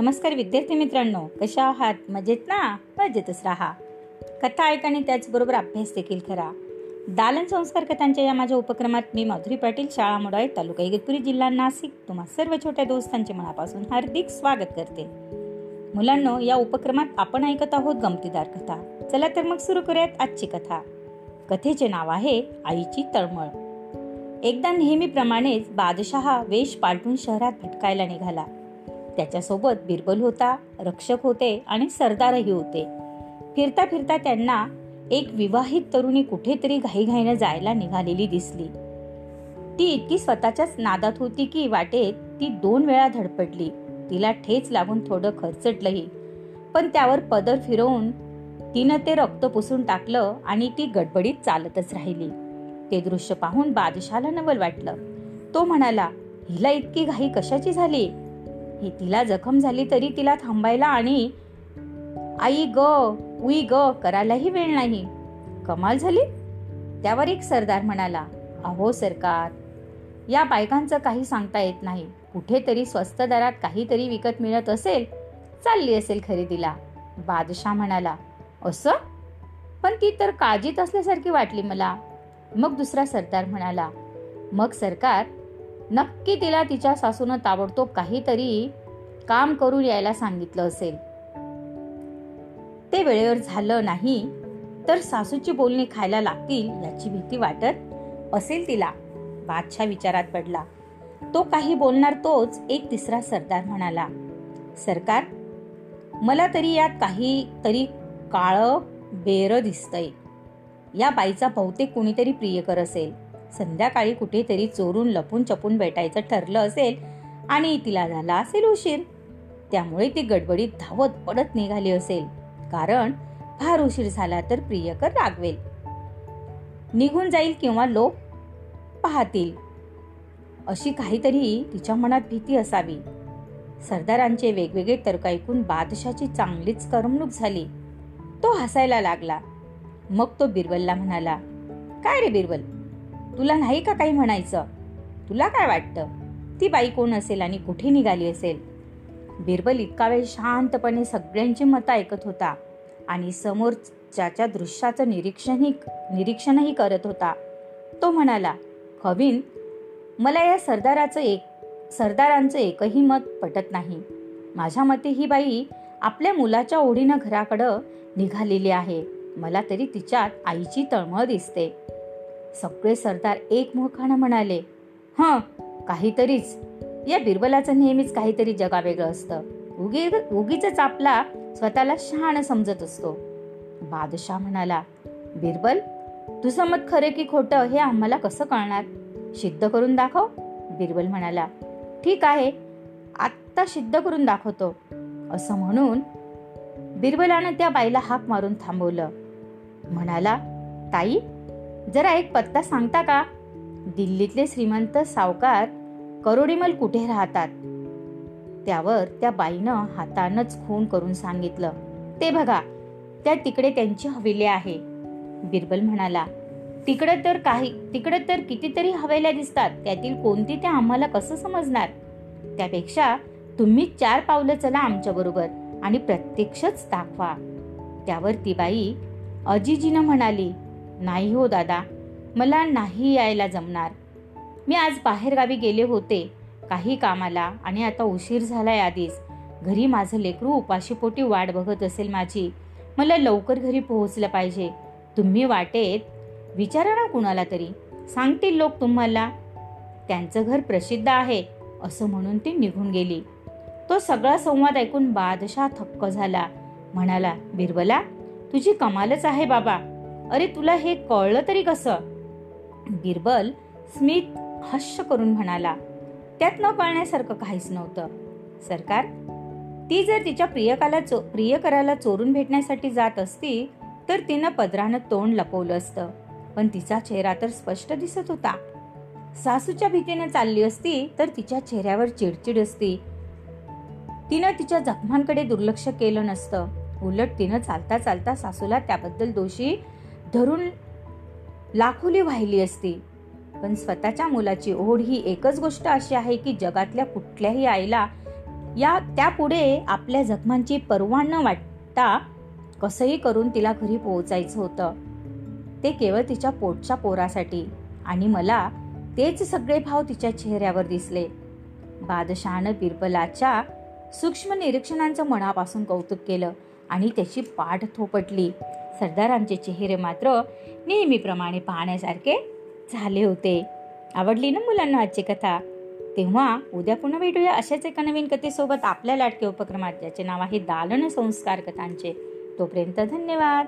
नमस्कार विद्यार्थी मित्रांनो कशा आहात? मजेत ना? मजेतच राहा. कथा ऐक आणि त्याचबरोबर अभ्यास देखील करा. दालन संस्कार कथांच्या या माझ्या उपक्रमात मी माधुरी पाटील शाळा मोडाळे तालुका इगतपुरी जिल्हा नाशिक तुम्हा सर्व छोट्या दोस्तांचे मनापासून हार्दिक स्वागत करते. मुलांनो या उपक्रमात आपण ऐकत आहोत गमतीदार कथा. चला तर मग सुरू करूयात आजची कथा. कथेचे नाव आहे आईची तळमळ. एकदा नेहमीप्रमाणेच बादशहा वेश पालटून शहरात भटकायला निघाला. त्याच्यासोबत बिरबल होता रक्षक होते आणि सरदारही होते. फिरता फिरता त्यांना एक विवाहित तरुणी कुठेतरी घाईघाईनं जायला निघालेली दिसली. ती इतकी स्वतःच्याच नादात होती की वाटेत ती दोन वेळा धडपडली. तिला ठेच लागून थोडं खर्चटलंही. पण त्यावर पदर फिरवून तिनं ते रक्त पुसून टाकलं आणि ती गडबडीत चालतच राहिली. ते दृश्य पाहून बादशाला नवल वाटलं. तो म्हणाला हिला इतकी घाई कशाची झाली? हे तिला जखम झाली तरी तिला थांबायला आणि आई ग उई ग करायलाही वेळ नाही. कमाल झाली. त्यावर एक सरदार म्हणाला अहो सरकार या बायकांचं काही सांगता येत नाही. कुठेतरी स्वस्त दरात काहीतरी विकत मिळत असेल चालली असेल खरेदीला. बादशाह म्हणाला असं? पण ती तर काळजीत असल्यासारखी वाटली मला. मग दुसरा सरदार म्हणाला मग सरकार नक्की तिला तिच्या सासून ताबडतोब काहीतरी काम करून यायला सांगितलं असेल. ते वेळेवर झालं नाही तर सासूची बोलणी खायला लागतील याची भीती वाटत असेल तिला. बादशाह विचारात पडला. तो काही बोलणार तोच एक तिसरा सरदार म्हणाला. सरकार मला तरी यात काही तरी काळ बेर दिसतय. या बाईचा बहुतेक कुणीतरी प्रियकर असेल. संध्याकाळी कुठेतरी चोरून लपून चपून भेटायचं ठरलं असेल आणि तिला झाला असेल उशीर. त्यामुळे ती गडबडीत धावत पडत निघाली असेल. कारण फार उशीर झाला तर प्रियकर रागवेल. निघून जाईल किंवा लोक पाहतील. अशी काहीतरी तिच्या मनात भीती असावी. सरदारांचे वेगवेगळे तर्क ऐकून बादशाची चांगलीच करमणूक झाली. तो हसायला लागला. मग तो बिरबलला म्हणाला काय रे बिरबल? तुला नाही का काही म्हणायचं? तुला काय वाटतं? ती बाई कोण असेल आणि कुठे निघाली असेल? बिरबल इतका वेळ शांतपणे सगळ्यांची मतं ऐकत होता आणि समोरच्या दृश्याचं निरीक्षणही निरीक्षणही करत होता. तो म्हणाला खवीन मला या सरदाराचं एक सरदारांचं एकही मत पटत नाही. माझ्या मते ही बाई आपल्या मुलाच्या ओढीनं घराकडं निघालेली आहे. मला तरी तिच्यात आईची तळमळ दिसते. सगळे सरदार एकमुखानं म्हणाले हां काहीतरीच. या बिरबलाचं नेहमीच काहीतरी जगावेगळं असतं. उगी उगीच आपला स्वतःला शहाण समजत असतो. बादशाह म्हणाला बिरबल तुझं मत खरे की खोटं हे आम्हाला कसं कळणार? सिद्ध करून दाखव. बिरबल म्हणाला ठीक आहे आत्ता सिद्ध करून दाखवतो. असं म्हणून बिरबलानं त्या बाईला हाक मारून थांबवलं. म्हणाला ताई जरा एक पत्ता सांगता का? दिल्लीतले श्रीमंत सावकार करोडीमल कुठे राहतात? त्यावर त्या बाईनं हातानच खून करून सांगितलं. ते बघा त्या तिकडे त्यांची हवेली आहे. बिरबल म्हणाला तिकडे तर काही तिकडे तर कितीतरी हवेल्या दिसतात. त्यातील कोणती त्या आम्हाला कसं समजणार? त्यापेक्षा तुम्ही चार पावलं चला आमच्या बरोबर आणि प्रत्यक्षच दाखवा. त्यावर ती बाई अजिजीनं म्हणाली नाही हो दादा मला नाही यायला जमणार. मी आज बाहेरगावी गेले होते काही कामाला आणि आता उशीर झालाय आधीच. घरी माझं लेकरू उपाशीपोटी वाट बघत असेल माझी. मला लवकर घरी पोहोचलं पाहिजे. तुम्ही वाटेत? विचारा ना कुणाला तरी. सांगतील लोक तुम्हाला. त्यांचं घर प्रसिद्ध आहे असं म्हणून ती निघून गेली. तो सगळा संवाद ऐकून बादशाह थक्क झाला. म्हणाला बिरबला तुझी कमालच आहे बाबा. अरे तुला हे कळलं तरी कसं? बिरबल स्मित हस्य करून म्हणाला त्यात न कळण्यासारखं काहीच नव्हतं. सरकार ती जर तिच्या प्रियकाला चो प्रियकराला चोरून भेटण्यासाठी जात असती तर तिनं पदरानं तोंड लपवलं असतं. पण तिचा चेहरा तर स्पष्ट दिसत होता. सासूच्या भीतीने चालली असती तर तिच्या चेहऱ्यावर चिडचिड असती. तिनं तिच्या जखमांकडे दुर्लक्ष केलं नसतं. उलट तिनं चालता चालता सासूला त्याबद्दल दोषी धरून लाखोली वाहिली असती. पण स्वतःच्या मुलाची ओढ ही एकच गोष्ट अशी आहे की जगातल्या कुठल्याही आईला या त्यापुढे आपल्या जखमांची पर्वा न वाटता कसंही करून तिला घरी पोहोचायचं होतं. ते केवळ तिच्या पोटच्या पोरासाठी. आणि मला तेच सगळे भाव तिच्या चेहऱ्यावर दिसले. बादशहानं बिरबलाच्या सूक्ष्म निरीक्षणांचं मनापासून कौतुक केलं. आणि त्याची पाठ थोपटली. सरदारांचे चेहरे मात्र नेहमीप्रमाणे पाहण्यासारखे झाले होते. आवडली ना मुलांना आजची कथा? तेव्हा उद्या पुन्हा भेटूया अशाच एका नवीन कथेसोबत आपल्या लाटके उपक्रमात ज्याचे नाव आहे दालन संस्कार कथांचे. तोपर्यंत धन्यवाद.